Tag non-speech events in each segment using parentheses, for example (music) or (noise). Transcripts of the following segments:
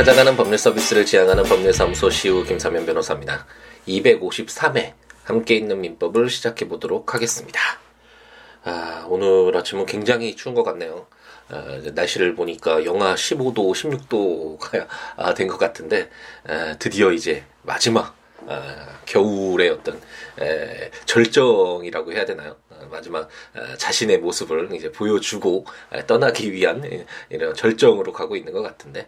찾아가는 법률 서비스를 지향하는 법률사무소 시우 김사면 변호사입니다. 253회 함께 있는 민법을 시작해 보도록 하겠습니다. 아, 오늘 아침은 굉장히 추운 것 같네요. 아, 날씨를 보니까 영하 15도, 16도가 아, 된것 같은데 아, 드디어 이제 마지막 아, 겨울의 어떤 에, 절정이라고 해야 되나요? 어, 마지막 어, 자신의 모습을 이제 보여주고 에, 떠나기 위한 에, 이런 절정으로 가고 있는 것 같은데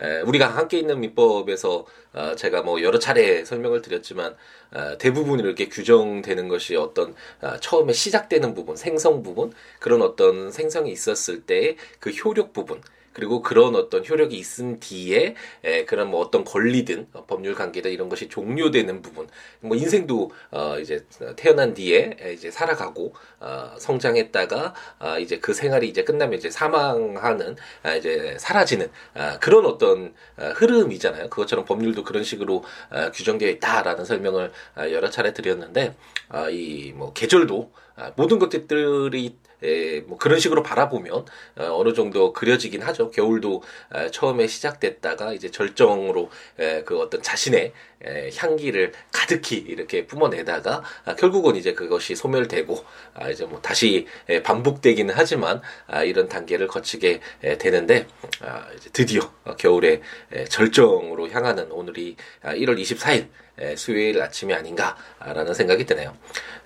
에, 우리가 함께 있는 민법에서 어, 제가 뭐 여러 차례 설명을 드렸지만 어, 대부분 이렇게 규정되는 것이 어떤 어, 처음에 시작되는 부분, 생성 부분 그런 어떤 생성이 있었을 때그 효력 부분 그리고 그런 어떤 효력이 있은 뒤에 에, 그런 뭐 어떤 권리든 어, 법률 관계든 이런 것이 종료되는 부분 뭐 인생도 어 이제 태어난 뒤에 에, 이제 살아가고 어 성장했다가 아 이제 그 생활이 이제 끝나면 이제 사망하는 아 이제 사라지는 아 그런 어떤 아, 흐름이잖아요. 그것처럼 법률도 그런 식으로 아, 규정되어 있다라는 설명을 아, 여러 차례 드렸는데 아 이 뭐 계절도 아, 모든 것들이 에, 뭐 그런 식으로 바라보면 어, 어느 정도 그려지긴 하죠. 겨울도 에, 처음에 시작됐다가 이제 절정으로 에, 그 어떤 자신의 에, 향기를 가득히 이렇게 뿜어내다가 아, 결국은 이제 그것이 소멸되고 아, 이제 뭐 다시 에, 반복되기는 하지만 아, 이런 단계를 거치게 에, 되는데 아, 이제 드디어 어, 겨울의 에, 절정으로 향하는 오늘이 아, 1월 24일 에, 수요일 아침이 아닌가라는 생각이 드네요.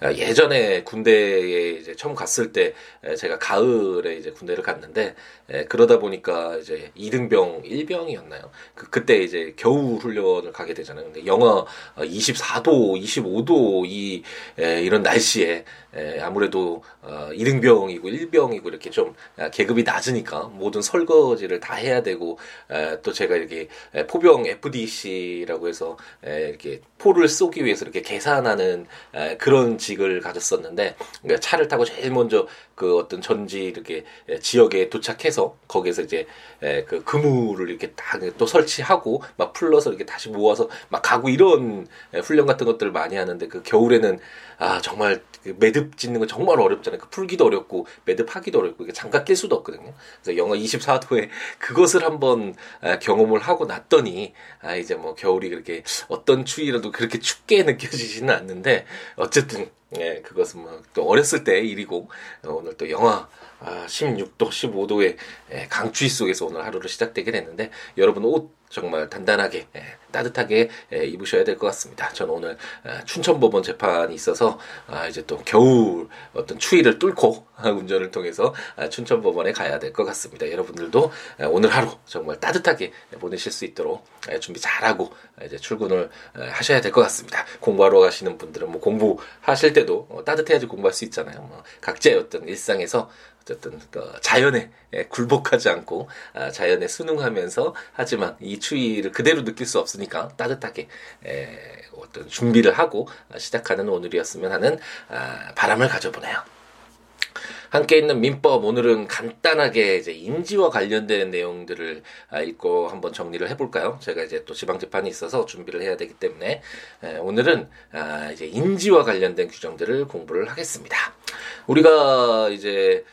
아, 예전에 군대에 이제 처음 갔을 때 에, 제가 가을에 이제 군대를 갔는데 에, 그러다 보니까 이제 2등병 1병이었나요? 그 그때 이제 겨울 훈련을 가게 되잖아요. 근데 영하 24도, 25도 이 에, 이런 날씨에 에, 아무래도 어, 2등병이고 1병이고 이렇게 좀 아, 계급이 낮으니까 모든 설거지를 다 해야 되고 에, 또 제가 이렇게 에, 포병 FDC라고 해서 에, 이렇게 포를 쏘기 위해서 이렇게 계산하는 에, 그런 직을 가졌었는데 그러니까 차를 타고 제일 먼저 그 어떤 전지 이렇게 에, 지역에 도착해서 거기에서 이제 에, 그 그물을 이렇게 다 또 설치하고 막 풀러서 이렇게 다시 모아서 막 가고 이런 에, 훈련 같은 것들을 많이 하는데 그 겨울에는 아 정말 그 매듭 짓는 건 정말 어렵잖아요. 그 풀기도 어렵고 매듭하기도 어렵고 이게 장갑 낄 수도 없거든요. 그래서 영하 24도에 (laughs) 그것을 한번 아, 경험을 하고 났더니 아 이제 뭐 겨울이 그렇게 어떤 추위라도 그렇게 춥게 느껴지지는 않는데 어쨌든 예, 그것은 뭐 또 어렸을 때 일이고 어, 오늘 또 영하 아, 16도, 15도의 예, 강추위 속에서 오늘 하루를 시작되게 됐는데 여러분 옷 정말 단단하게 예, 따뜻하게 예, 입으셔야 될 것 같습니다. 저는 오늘 아, 춘천법원 재판이 있어서 아, 이제 또 겨울 어떤 추위를 뚫고 (laughs) 운전을 통해서 아, 춘천법원에 가야 될 것 같습니다. 여러분들도 아, 오늘 하루 정말 따뜻하게 보내실 수 있도록 아, 준비 잘하고 아, 이제 출근을 아, 하셔야 될 것 같습니다. 공부하러 가시는 분들은 뭐 공부하실 때도 어, 따뜻해야지 공부할 수 있잖아요. 뭐 각자의 어떤 일상에서 어쨌든 그 자연에 예, 굴복하지 않고 아, 자연에 순응하면서 하지만 이 추위를 그대로 느낄 수 없으니까 따뜻하게 에, 어떤 준비를 하고 시작하는 오늘이었으면 하는 아, 바람을 가져보네요. 함께 있는 민법 오늘은 간단하게 이제 인지와 관련된 내용들을 아, 읽고 한번 정리를 해볼까요? 제가 이제 또 지방 재판이 있어서 준비를 해야 되기 때문에 에, 오늘은 아, 이제 인지와 관련된 규정들을 공부를 하겠습니다. 우리가 이제 에,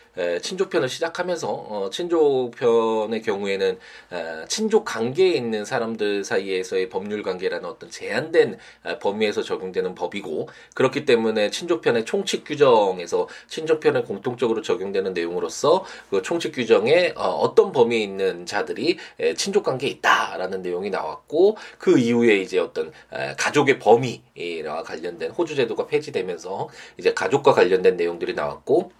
친족편을 시작하면서 어, 친족편의 경우에는 에, 친족 관계에 있는 사람들 사이에서의 법률 관계라는 어떤 제한된 에, 범위에서 적용되는 법이고 그렇기 때문에 친족편의 총칙 규정에서 친족편에 공통적으로 적용되는 내용으로서 그 총칙 규정에 어, 어떤 범위에 있는 자들이 에, 친족 관계에 있다라는 내용이 나왔고 그 이후에 이제 어떤 에, 가족의 범위와 관련된 호주 제도가 폐지되면서 이제 가족과 관련된 내용들이 나왔고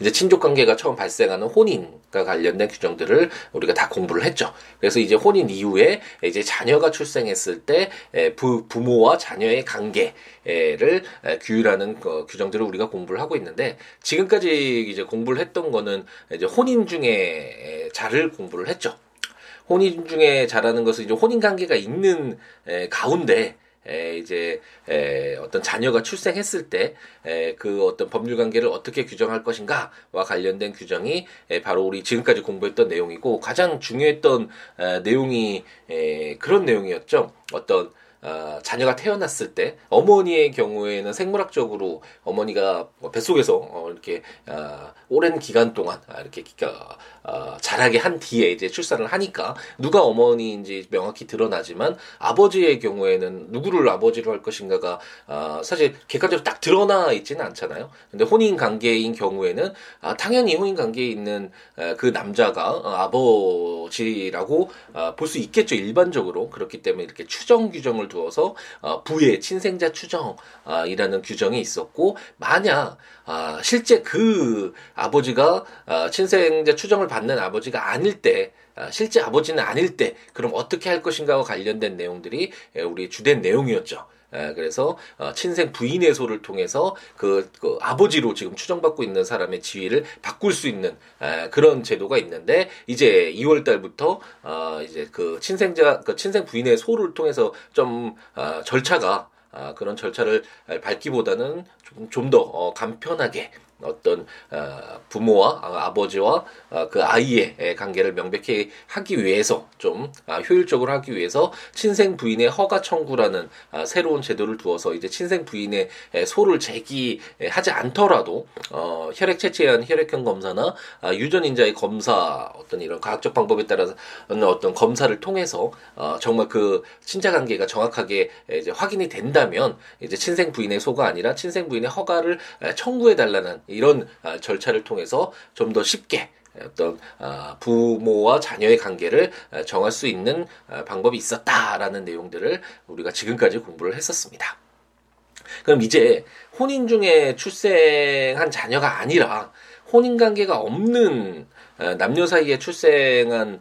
이제 친족 관계가 처음 발생하는 혼인과 관련된 규정들을 우리가 다 공부를 했죠. 그래서 이제 혼인 이후에 이제 자녀가 출생했을 때 부, 부모와 자녀의 관계를 규율하는 그 규정들을 우리가 공부를 하고 있는데 지금까지 이제 공부를 했던 거는 이제 혼인 중에 자를 공부를 했죠. 혼인 중에 자라는 것은 이제 혼인 관계가 있는 가운데 에, 이제 에, 어떤 자녀가 출생했을 때 그 어떤 법률 관계를 어떻게 규정할 것인가와 관련된 규정이 에, 바로 우리 지금까지 공부했던 내용이고 가장 중요했던 에, 내용이 에, 그런 내용이었죠. 어떤 어, 자녀가 태어났을 때 어머니의 경우에는 생물학적으로 어머니가 뭐 뱃속에서 어, 이렇게 어, 오랜 기간 동안 아, 이렇게 어, 자라게 한 뒤에 이제 출산을 하니까 누가 어머니인지 명확히 드러나지만 아버지의 경우에는 누구를 아버지로 할 것인가가 어, 사실 객관적으로 딱 드러나 있지는 않잖아요. 근데 혼인 관계인 경우에는 아, 당연히 혼인 관계에 있는 에, 그 남자가 어, 아버지라고 어, 볼수 있겠죠 일반적으로 그렇기 때문에 이렇게 추정 규정을 두어서 어, 부의 친생자 추정이라는 규정이 있었고 만약 아, 실제 그 아버지가 아, 친생자 추정을 받는 아버지가 아닐 때 아, 실제 아버지는 아닐 때 그럼 어떻게 할 것인가와 관련된 내용들이 우리 주된 내용이었죠. 그래서 어, 친생 부인의 소를 통해서 그, 그, 아버지로 지금 추정받고 있는 사람의 지위를 바꿀 수 있는 그런 제도가 있는데 이제 2월 달부터 어, 이제 그 친생자 그 친생 부인의 소를 통해서 좀 어, 절차가 그런 절차를 밟기보다는 좀더 간편하게 어떤 어, 부모와 아, 아버지와 어, 그 아이의 관계를 명백히 하기 위해서 좀 아, 효율적으로 하기 위해서 친생 부인의 허가 청구라는 아, 새로운 제도를 두어서 이제 친생 부인의 소를 제기하지 않더라도 어, 혈액 채취한 혈액형 검사나 유전 인자의 검사 어떤 이런 과학적 방법에 따라서 어떤 검사를 통해서 정말 그 친자 관계가 정확하게 이제 확인이 된다면 이제 친생 부인의 소가 아니라 친생 부인의 허가를 청구해 달라는 이런 아, 절차를 통해서 좀 더 쉽게 어떤 아, 부모와 자녀의 관계를 아, 정할 수 있는 방법이 있었다라는 내용들을 우리가 지금까지 공부를 했었습니다. 그럼 이제 혼인 중에 출생한 자녀가 아니라 혼인 관계가 없는 남녀 사이에 출생한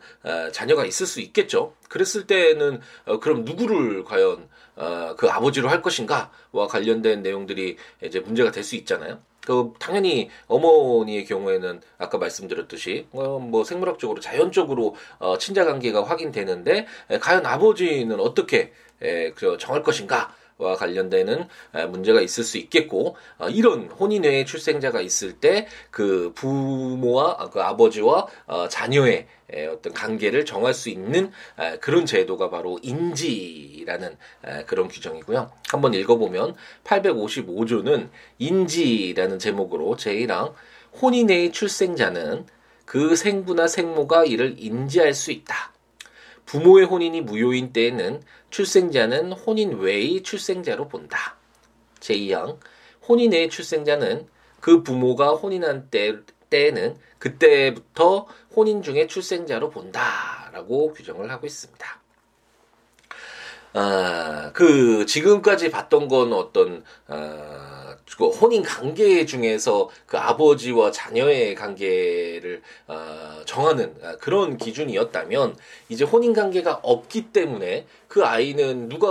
자녀가 있을 수 있겠죠. 그랬을 때는 어, 그럼 누구를 과연 어, 그 아버지로 할 것인가와 관련된 내용들이 이제 문제가 될 수 있잖아요. 그 당연히 어머니의 경우에는 아까 말씀드렸듯이 어, 뭐 생물학적으로 자연적으로 어, 친자 관계가 확인되는데 에, 과연 아버지는 어떻게 에, 그 정할 것인가? 와 관련되는 문제가 있을 수 있겠고 어, 이런 혼인외의 출생자가 있을 때 그 부모와 아, 그 아버지와 어, 자녀의 어떤 관계를 정할 수 있는 그런 제도가 바로 인지라는 그런 규정이고요. 한번 읽어보면 855조는 인지라는 제목으로 제1항 혼인의 출생자는 그 생부나 생모가 이를 인지할 수 있다. 부모의 혼인이 무효인 때에는 출생자는 혼인 외의 출생자로 본다. 제2항 혼인 외의 출생자는 그 부모가 혼인한 때, 때에는 그때부터 혼인 중에 출생자로 본다라고 규정을 하고 있습니다. 아, 그 지금까지 봤던 건 어떤 아, 그 혼인 관계 중에서 그 아버지와 자녀의 관계를 어, 정하는 아, 그런 기준이었다면 이제 혼인 관계가 없기 때문에 그 아이는 누가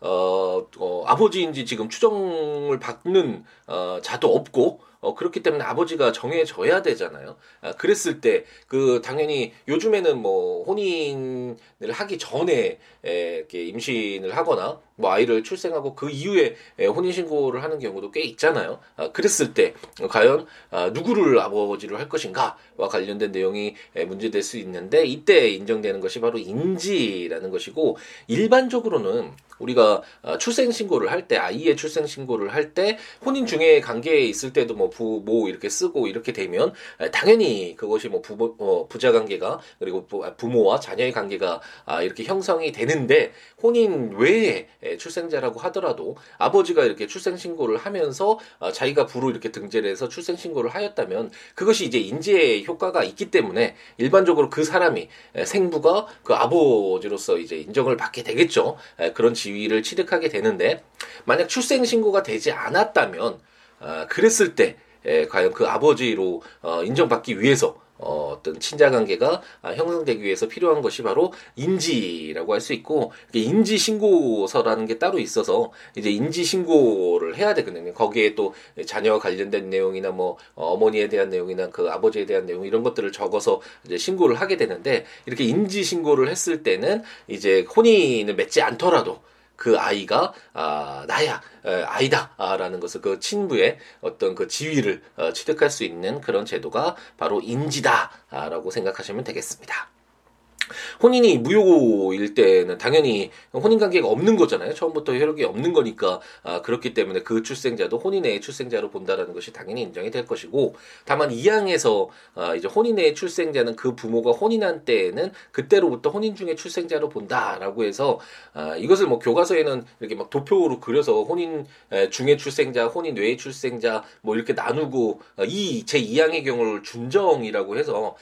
어, 어 아버지인지 지금 추정을 받는 어, 자도 없고 어, 그렇기 때문에 아버지가 정해져야 되잖아요. 아, 그랬을 때, 그, 당연히 요즘에는 뭐, 혼인을 하기 전에, 에, 이렇게 임신을 하거나, 뭐, 아이를 출생하고 그 이후에 에, 혼인신고를 하는 경우도 꽤 있잖아요. 아, 그랬을 때, 과연, 아, 누구를 아버지로 할 것인가와 관련된 내용이 에, 문제될 수 있는데, 이때 인정되는 것이 바로 인지라는 것이고, 일반적으로는 우리가 어, 출생 신고를 할 때 아이의 출생 신고를 할 때 혼인 중에 관계에 있을 때도 뭐 부모 이렇게 쓰고 이렇게 되면 당연히 그것이 뭐 부모 어, 부자 관계가 그리고 아, 부모와 자녀의 관계가 아, 이렇게 형성이 되는데 혼인 외에 출생자라고 하더라도 아버지가 이렇게 출생 신고를 하면서 아, 자기가 부로 이렇게 등재를 해서 출생 신고를 하였다면 그것이 이제 인지의 효과가 있기 때문에 일반적으로 그 사람이 생부가 그 아버지로서 이제 인정을 받게 되겠죠. 그런 지위를 취득하게 되는데 만약 출생 신고가 되지 않았다면 어, 그랬을 때 에, 과연 그 아버지로 어, 인정받기 위해서 어, 어떤 친자 관계가 아, 형성되기 위해서 필요한 것이 바로 인지라고 할 수 있고 인지 신고서라는 게 따로 있어서 이제 인지 신고를 해야 되거든요. 거기에 또 자녀와 관련된 내용이나 뭐 어머니에 대한 내용이나 그 아버지에 대한 내용 이런 것들을 적어서 이제 신고를 하게 되는데 이렇게 인지 신고를 했을 때는 이제 혼인을 맺지 않더라도 그 아이가 아 나야 아이다라는 것을 그 친부의 어떤 그 지위를 어, 취득할 수 있는 그런 제도가 바로 인지다라고 생각하시면 되겠습니다. 혼인이 무효일 때는 당연히 혼인 관계가 없는 거잖아요. 처음부터 혈육이 없는 거니까 아, 그렇기 때문에 그 출생자도 혼인의 출생자로 본다라는 것이 당연히 인정이 될 것이고 다만 이항에서 아, 이제 혼인의 출생자는 그 부모가 혼인한 때에는 그때로부터 혼인 중에 출생자로 본다라고 해서 아, 이것을 뭐 교과서에는 이렇게 막 도표로 그려서 혼인 중에 출생자, 혼인 외의 출생자 뭐 이렇게 나누고 아, 이제 2항의 경우를 준정이라고 해서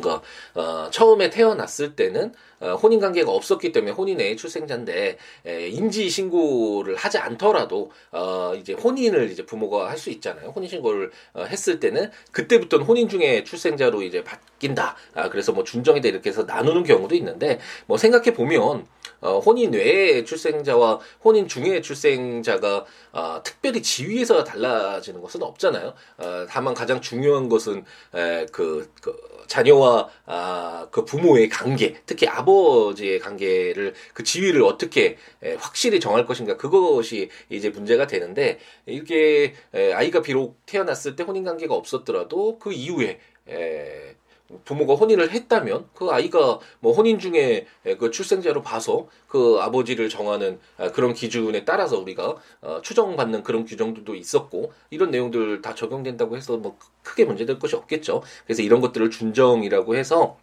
그러니까 어, 처음에 태어났을 때는 어, 혼인 관계가 없었기 때문에 혼인의 출생자인데 에, 인지 신고를 하지 않더라도 어, 이제 혼인을 이제 부모가 할 수 있잖아요. 혼인 신고를 어, 했을 때는 그때부터는 혼인 중에 출생자로 이제 바뀐다. 아, 그래서 뭐 준정이다 이렇게 해서 나누는 경우도 있는데 뭐 생각해 보면 어, 혼인 외의 출생자와 혼인 중의 출생자가 어, 특별히 지위에서 달라지는 것은 없잖아요. 어, 다만 가장 중요한 것은 에, 그, 그 자녀와 아, 그 부모의 관계, 특히 아버지의 관계를 그 지위를 어떻게 에, 확실히 정할 것인가 그것이 이제 문제가 되는데 이렇게 에, 아이가 비록 태어났을 때 혼인 관계가 없었더라도 그 이후에 에, 부모가 혼인을 했다면 그 아이가 뭐 혼인 중에 그 출생자로 봐서 그 아버지를 정하는 아, 그런 기준에 따라서 우리가 어, 추정받는 그런 규정들도 있었고 이런 내용들 다 적용된다고 해서 뭐 크게 문제될 것이 없겠죠. 그래서 이런 것들을 준정이라고 해서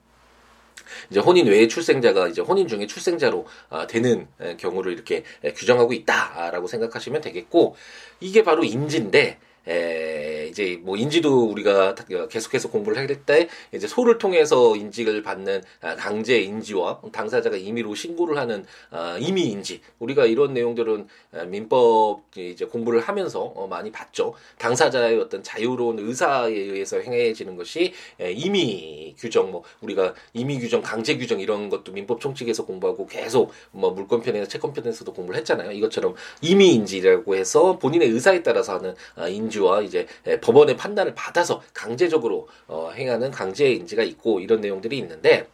이제 혼인 외의 출생자가 이제 혼인 중에 출생자로 아, 되는 경우를 이렇게 규정하고 있다라고 생각하시면 되겠고 이게 바로 인지인데 에, 이제 뭐 인지도 우리가 계속해서 공부를 할 때 이제 소를 통해서 인직을 받는 아, 강제 인지와 당사자가 임의로 신고를 하는 아, 임의 인지 우리가 이런 내용들은 아, 민법 이제 공부를 하면서 어, 많이 봤죠. 당사자의 어떤 자유로운 의사에 의해서 행해지는 것이 임의 규정 뭐 우리가 임의 규정, 강제 규정 이런 것도 민법 총칙에서 공부하고 계속 뭐 물권편이나 채권편에서도 공부를 했잖아요. 이것처럼 임의 인지라고 해서 본인의 의사에 따라서 하는 인지 인지와 이제 법원의 판단을 받아서 강제적으로 어, 행하는 강제 인지가 있고 이런 내용들이 있는데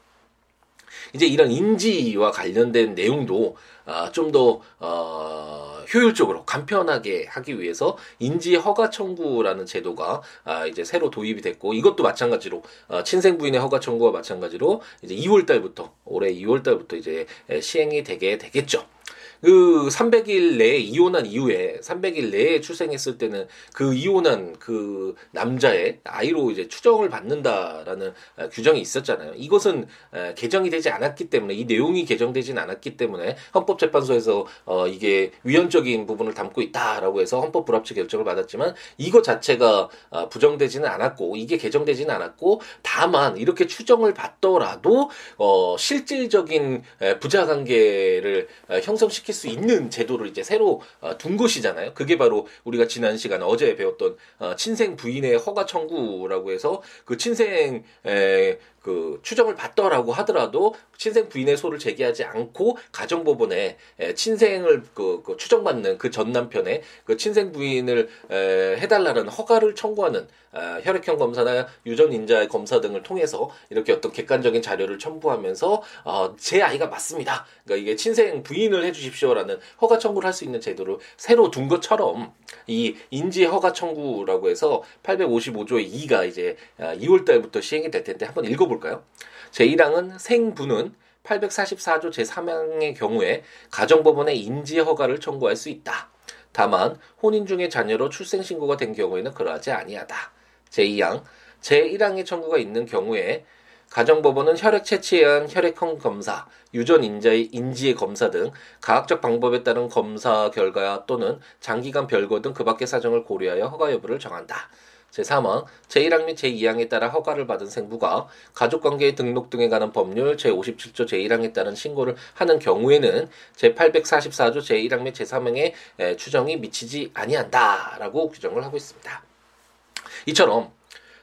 이제 이런 인지와 관련된 내용도 아, 좀더 어, 효율적으로 간편하게 하기 위해서 인지 허가 청구라는 제도가 아, 이제 새로 도입이 됐고 이것도 마찬가지로 어, 친생 부인의 허가 청구와 마찬가지로 이제 2월 달부터 올해 2월 달부터 이제 시행이 되게 되겠죠. 그 300일 내에 이혼한 이후에 300일 내에 출생했을 때는 그 이혼한 그 남자의 아이로 이제 추정을 받는다라는 아, 규정이 있었잖아요. 이것은 아, 개정이 되지 않았기 때문에 이 내용이 개정되진 않았기 때문에 헌법재판소에서 어 이게 위헌적인 부분을 담고 있다라고 해서 헌법 불합치 결정을 받았지만 이거 자체가 아, 부정되지는 않았고 이게 개정되지는 않았고 다만 이렇게 추정을 받더라도 어 실질적인 부자 관계를 형성시키 시킬 수 있는 제도를 이제 새로 어, 둔 것이잖아요. 그게 바로 우리가 지난 시간 어제 배웠던 어, 친생 부인의 허가 청구라고 해서 그 친생 에, 그 추정을 받더라고 하더라도 친생 부인의 소를 제기하지 않고 가정법원에 친생을 그, 그 추정받는 그 전 남편의 그 친생 부인을 에, 해달라는 허가를 청구하는 아, 혈액형 검사나 유전 인자 검사 등을 통해서 이렇게 어떤 객관적인 자료를 첨부하면서 어, 제 아이가 맞습니다. 그러니까 이게 친생 부인을 해주십시오라는 허가 청구를 할 수 있는 제도를 새로 둔 것처럼 이 인지 허가 청구라고 해서 855조의 2가 이제 2월 아, 달부터 시행이 될 텐데 한번 읽어 볼 까요? 제1항은 생부는 844조 제3항의 경우에 가정법원에 인지 허가를 청구할 수 있다. 다만 혼인 중에 자녀로 출생 신고가 된 경우에는 그러하지 아니하다. 제2항 제1항의 청구가 있는 경우에 가정법원은 혈액 채취에 의한 혈액형 검사, 유전 인자의 인지의 검사 등 가학적 방법에 따른 검사 결과 또는 장기간 별거 등 그 밖의 사정을 고려하여 허가 여부를 정한다. 제3항, 제1항 및 제2항에 따라 허가를 받은 생부가 가족관계의 등록 등에 관한 법률 제57조 제1항에 따른 신고를 하는 경우에는 제844조 제1항 및 제3항의 추정이 미치지 아니한다라고 규정을 하고 있습니다. 이처럼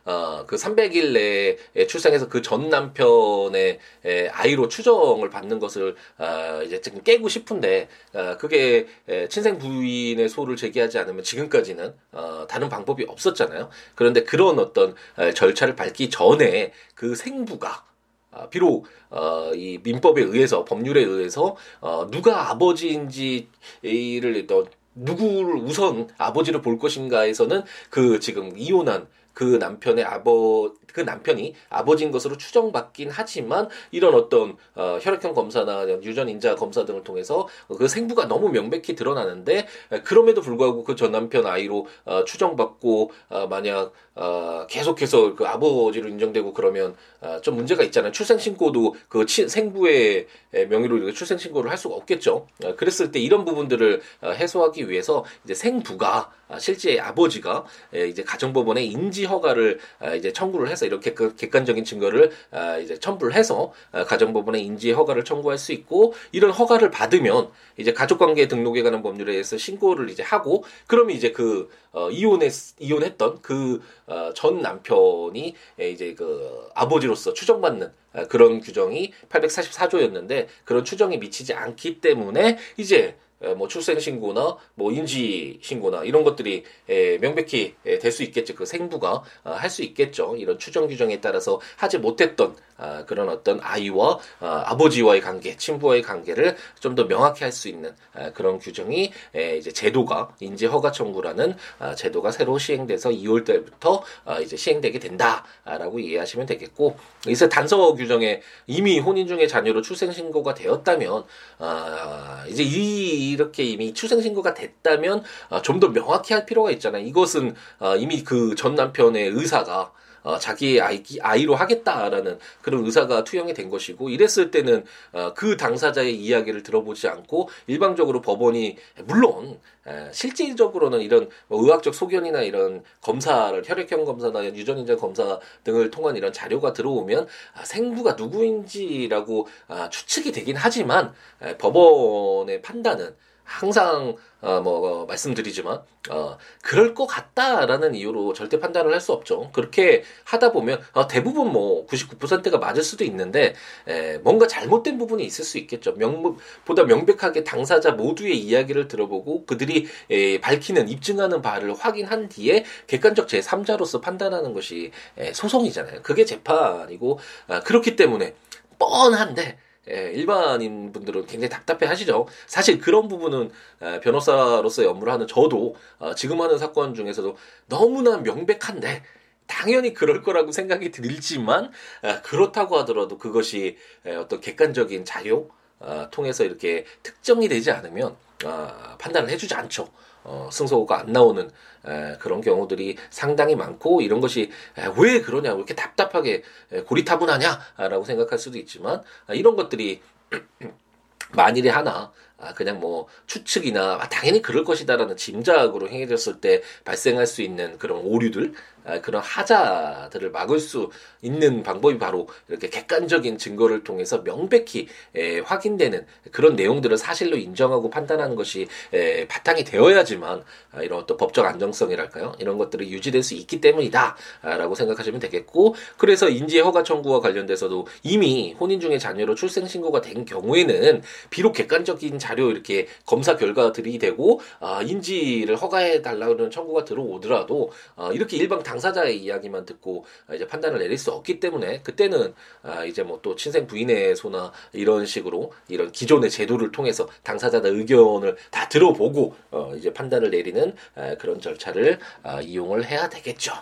어, 그 300일 내에 출생해서 그 전 남편의 에, 아이로 추정을 받는 것을 어, 이제 지금 깨고 싶은데 어, 그게 에, 친생 부인의 소를 제기하지 않으면 지금까지는 어, 다른 방법이 없었잖아요. 그런데 그런 어떤 에, 절차를 밟기 전에 그 생부가 아, 비록 어, 이 민법에 의해서 법률에 의해서 어, 누가 아버지인지를 또 누구를 우선 아버지를 볼 것인가에서는 그 지금 이혼한 그 남편의 아버 그 남편이 아버지인 것으로 추정받긴 하지만 이런 어떤 어, 혈액형 검사나 유전 인자 검사 등을 통해서 그 생부가 너무 명백히 드러나는데 그럼에도 불구하고 그 전 남편 아이로 어, 추정받고 어, 만약 어, 계속해서 그 아버지로 인정되고 그러면 어, 좀 문제가 있잖아요. 출생 신고도 그 치, 생부의 명의로 이렇게 출생 신고를 할 수가 없겠죠. 어, 그랬을 때 이런 부분들을 어, 해소하기 위해서 이제 생부가 아, 실제 아버지가 이제 가정법원에 인지 허가를 아, 이제 청구를 해서 이렇게 그 객관적인 증거를 아, 이제 첨부를 해서 가정법원에 인지 허가를 청구할 수 있고 이런 허가를 받으면 이제 가족관계 등록에 관한 법률에 의해서 신고를 이제 하고 그러면 이제 그 어, 이혼했 이혼했던 그 전 남편이 이제 그 아버지로서 추정받는 그런 규정이 844조였는데 그런 추정이 미치지 않기 때문에 이제 뭐 출생 신고나 뭐 인지 신고나 이런 것들이 명백히 될 수 있겠죠. 그 생부가 아, 할수 있겠죠. 이런 추정 규정에 따라서 하지 못했던 아, 그런 어떤 아이와 아, 아버지와의 관계, 친부와의 관계를 좀 더 명확히 할 수 있는 그런 규정이 이제 제도가 인지 허가 청구라는 제도가 새로 시행돼서 2월 달부터 이제 시행되게 된다라고 이해하시면 되겠고 이제 단서 규정에 이미 혼인 중에 자녀로 출생 신고가 되었다면 이제 이 이렇게 이미 출생 신고가 됐다면 어, 좀더 명확히 할 필요가 있잖아요. 이것은 어, 이미 그 전 남편의 의사가 어, 자기의 아이, 아이로 하겠다라는 그런 의사가 투영이 된 것이고 이랬을 때는 어, 그 당사자의 이야기를 들어보지 않고 일방적으로 법원이 물론 에, 실질적으로는 이런 뭐 의학적 소견이나 이런 검사를 혈액형 검사나 유전인자 검사 등을 통한 이런 자료가 들어오면 아, 생부가 누구인지라고 아, 추측이 되긴 하지만 에, 법원의 판단은 항상 어, 뭐 어, 말씀드리지만 어, 그럴 것 같다라는 이유로 절대 판단을 할 수 없죠. 그렇게 하다 보면 어, 대부분 뭐 99%가 맞을 수도 있는데 에, 뭔가 잘못된 부분이 있을 수 있겠죠. 명 보다 명백하게 당사자 모두의 이야기를 들어보고 그들이 에, 밝히는 입증하는 바를 확인한 뒤에 객관적 제 3자로서 판단하는 것이 에, 소송이잖아요. 그게 재판이고 아, 그렇기 때문에 뻔한데 예, 일반인 분들은 굉장히 답답해 하시죠. 사실 그런 부분은 에, 변호사로서 업무를 하는 저도 어, 지금 하는 사건 중에서도 너무나 명백한데 당연히 그럴 거라고 생각이 들지만 에, 그렇다고 하더라도 그것이 에, 어떤 객관적인 자료 어, 통해서 이렇게 특정이 되지 않으면 어, 판단을 해주지 않죠. 어, 승소가 안 나오는 에, 그런 경우들이 상당히 많고 이런 것이 에, 왜 그러냐 왜 이렇게 답답하게 에, 고리타분하냐라고 생각할 수도 있지만 아, 이런 것들이 (clears throat) 만일에 하나 아, 그냥 뭐 추측이나 아, 당연히 그럴 것이다라는 짐작으로 행해졌을 때 발생할 수 있는 그런 오류들 아, 그런 하자들을 막을 수 있는 방법이 바로 이렇게 객관적인 증거를 통해서 명백히 에, 확인되는 그런 내용들을 사실로 인정하고 판단하는 것이 에, 바탕이 되어야지만 아, 이런 또 법적 안정성이랄까요? 이런 것들이 유지될 수 있기 때문이다라고 생각하시면 되겠고 그래서 인지 허가 청구와 관련돼서도 이미 혼인 중에 자녀로 출생 신고가 된 경우에는 비록 객관적인 자료 이렇게 검사 결과들이 되고 아, 인지를 허가해 달라는 청구가 들어오더라도 아, 이렇게 일방 당 당사자의 이야기만 듣고 이제 판단을 내릴 수 없기 때문에 그때는 아 이제 뭐 또 친생 부인의 소나 이런 식으로 이런 기존의 제도를 통해서 당사자의 의견을 다 들어보고 어 이제 판단을 내리는 그런 절차를 아 이용을 해야 되겠죠.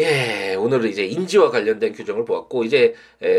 예, 오늘은 이제 인지와 관련된 규정을 보았고, 이제,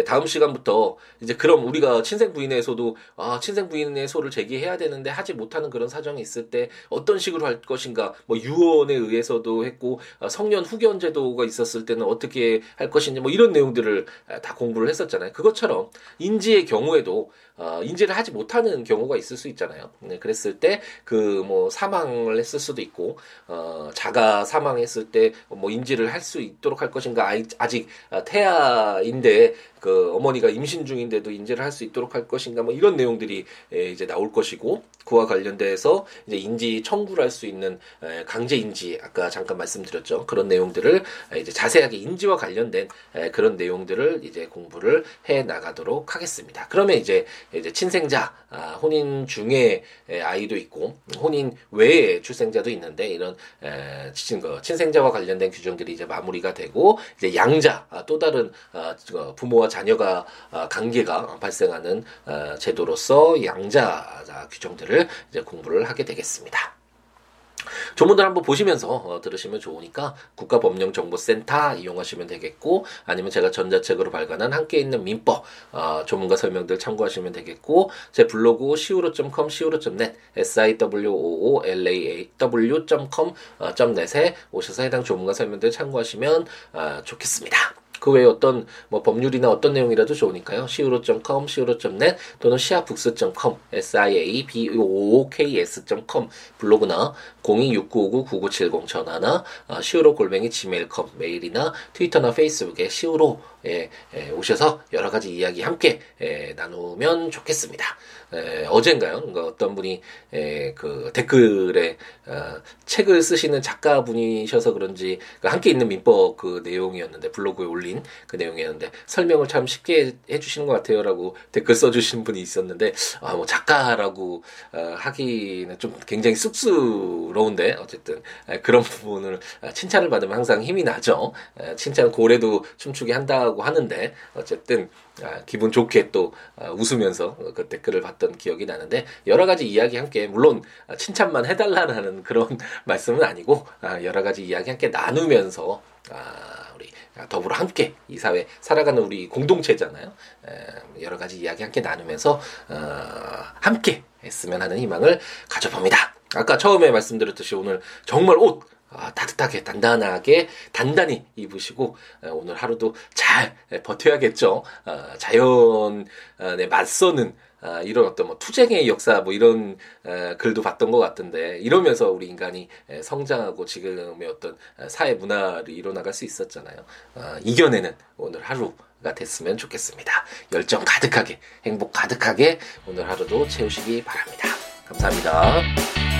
다음 시간부터, 이제 그럼 우리가 친생 부인에서도, 아, 친생 부인의 소를 제기해야 되는데 하지 못하는 그런 사정이 있을 때 어떤 식으로 할 것인가, 뭐, 유언에 의해서도 했고, 아, 성년 후견 제도가 있었을 때는 어떻게 할 것인지, 뭐, 이런 내용들을 다 공부를 했었잖아요. 그것처럼, 인지의 경우에도, 어, 인지를 하지 못하는 경우가 있을 수 있잖아요. 네, 그랬을 때 그 뭐 사망을 했을 수도 있고 어, 자가 사망했을 때 뭐 인지를 할수 있도록 할 것인가? 아직 태아인데 그 어머니가 임신 중인데도 인지를 할 수 있도록 할 것인가 뭐 이런 내용들이 이제 나올 것이고 그와 관련돼서 이제 인지 청구를 할 수 있는 강제 인지 아까 잠깐 말씀드렸죠 그런 내용들을 이제 자세하게 인지와 관련된 그런 내용들을 이제 공부를 해 나가도록 하겠습니다. 그러면 이제 이제 친생자 아, 혼인 중에 아이도 있고 혼인 외에 출생자도 있는데 이런 친생자와 관련된 규정들이 이제 마무리가 되고 이제 양자 아, 또 다른 아, 부모와 자녀가 아, 관계가 발생하는 아, 제도로서 양자 규정들을 이제 공부를 하게 되겠습니다. 조문들 한번 보시면서 어, 들으시면 좋으니까 국가법령정보센터 이용하시면 되겠고 아니면 제가 전자책으로 발간한 함께 있는 민법 어, 조문과 설명들 참고하시면 되겠고 제 블로그 siwo.com siwo.net s i w o o l a a w.com 어, 오셔서 해당 조문과 설명들 참고하시면 어, 좋겠습니다. 그 외에 어떤 뭐 법률이나 어떤 내용이라도 좋으니까요. siwo.com, siwo.net 또는 siabooks.com, s-i-a-b-o-o-k-s.com 블로그나 026959-9970 전화나 어, siwo 골뱅이 gmail.com 메일이나 트위터나 페이스북에 siwo 에, 에, 오셔서 여러 가지 이야기 함께 에, 나누면 좋겠습니다. 에, 어젠가요? 그러니까 어떤 분이 에, 그 댓글에 어, 책을 쓰시는 작가분이셔서 그런지 그 함께 있는 민법 그 내용이었는데 블로그에 올린 그 내용이었는데 설명을 참 쉽게 해주시는 것 같아요라고 댓글 써주신 분이 있었는데 아, 뭐 작가라고 어, 하기는 좀 굉장히 쑥스러운데 어쨌든 에, 그런 부분을 아, 칭찬을 받으면 항상 힘이 나죠. 에, 칭찬 고래도 춤추게 한다고 하는데 어쨌든 아, 기분 좋게 또 아, 웃으면서 그 댓글을 봤던 기억이 나는데 여러 가지 이야기 함께 물론 칭찬만 해달라는 그런 (laughs) 말씀은 아니고 아, 여러 가지 이야기 함께 나누면서 아, 우리 더불어 함께 이 사회 살아가는 우리 공동체잖아요. 에, 여러 가지 이야기 함께 나누면서 어, 함께 했으면 하는 희망을 가져봅니다. 아까 처음에 말씀드렸듯이 오늘 정말 옷 아, 따뜻하게 단단하게 단단히 입으시고 아, 오늘 하루도 잘 버텨야겠죠. 아, 자연에 맞서는 아, 이런 어떤 뭐 투쟁의 역사 뭐 이런 아, 글도 봤던 것 같은데 이러면서 우리 인간이 성장하고 지금의 어떤 사회 문화를 이뤄나갈 수 있었잖아요. 아, 이겨내는 오늘 하루가 됐으면 좋겠습니다. 열정 가득하게 행복 가득하게 오늘 하루도 채우시기 바랍니다. 감사합니다.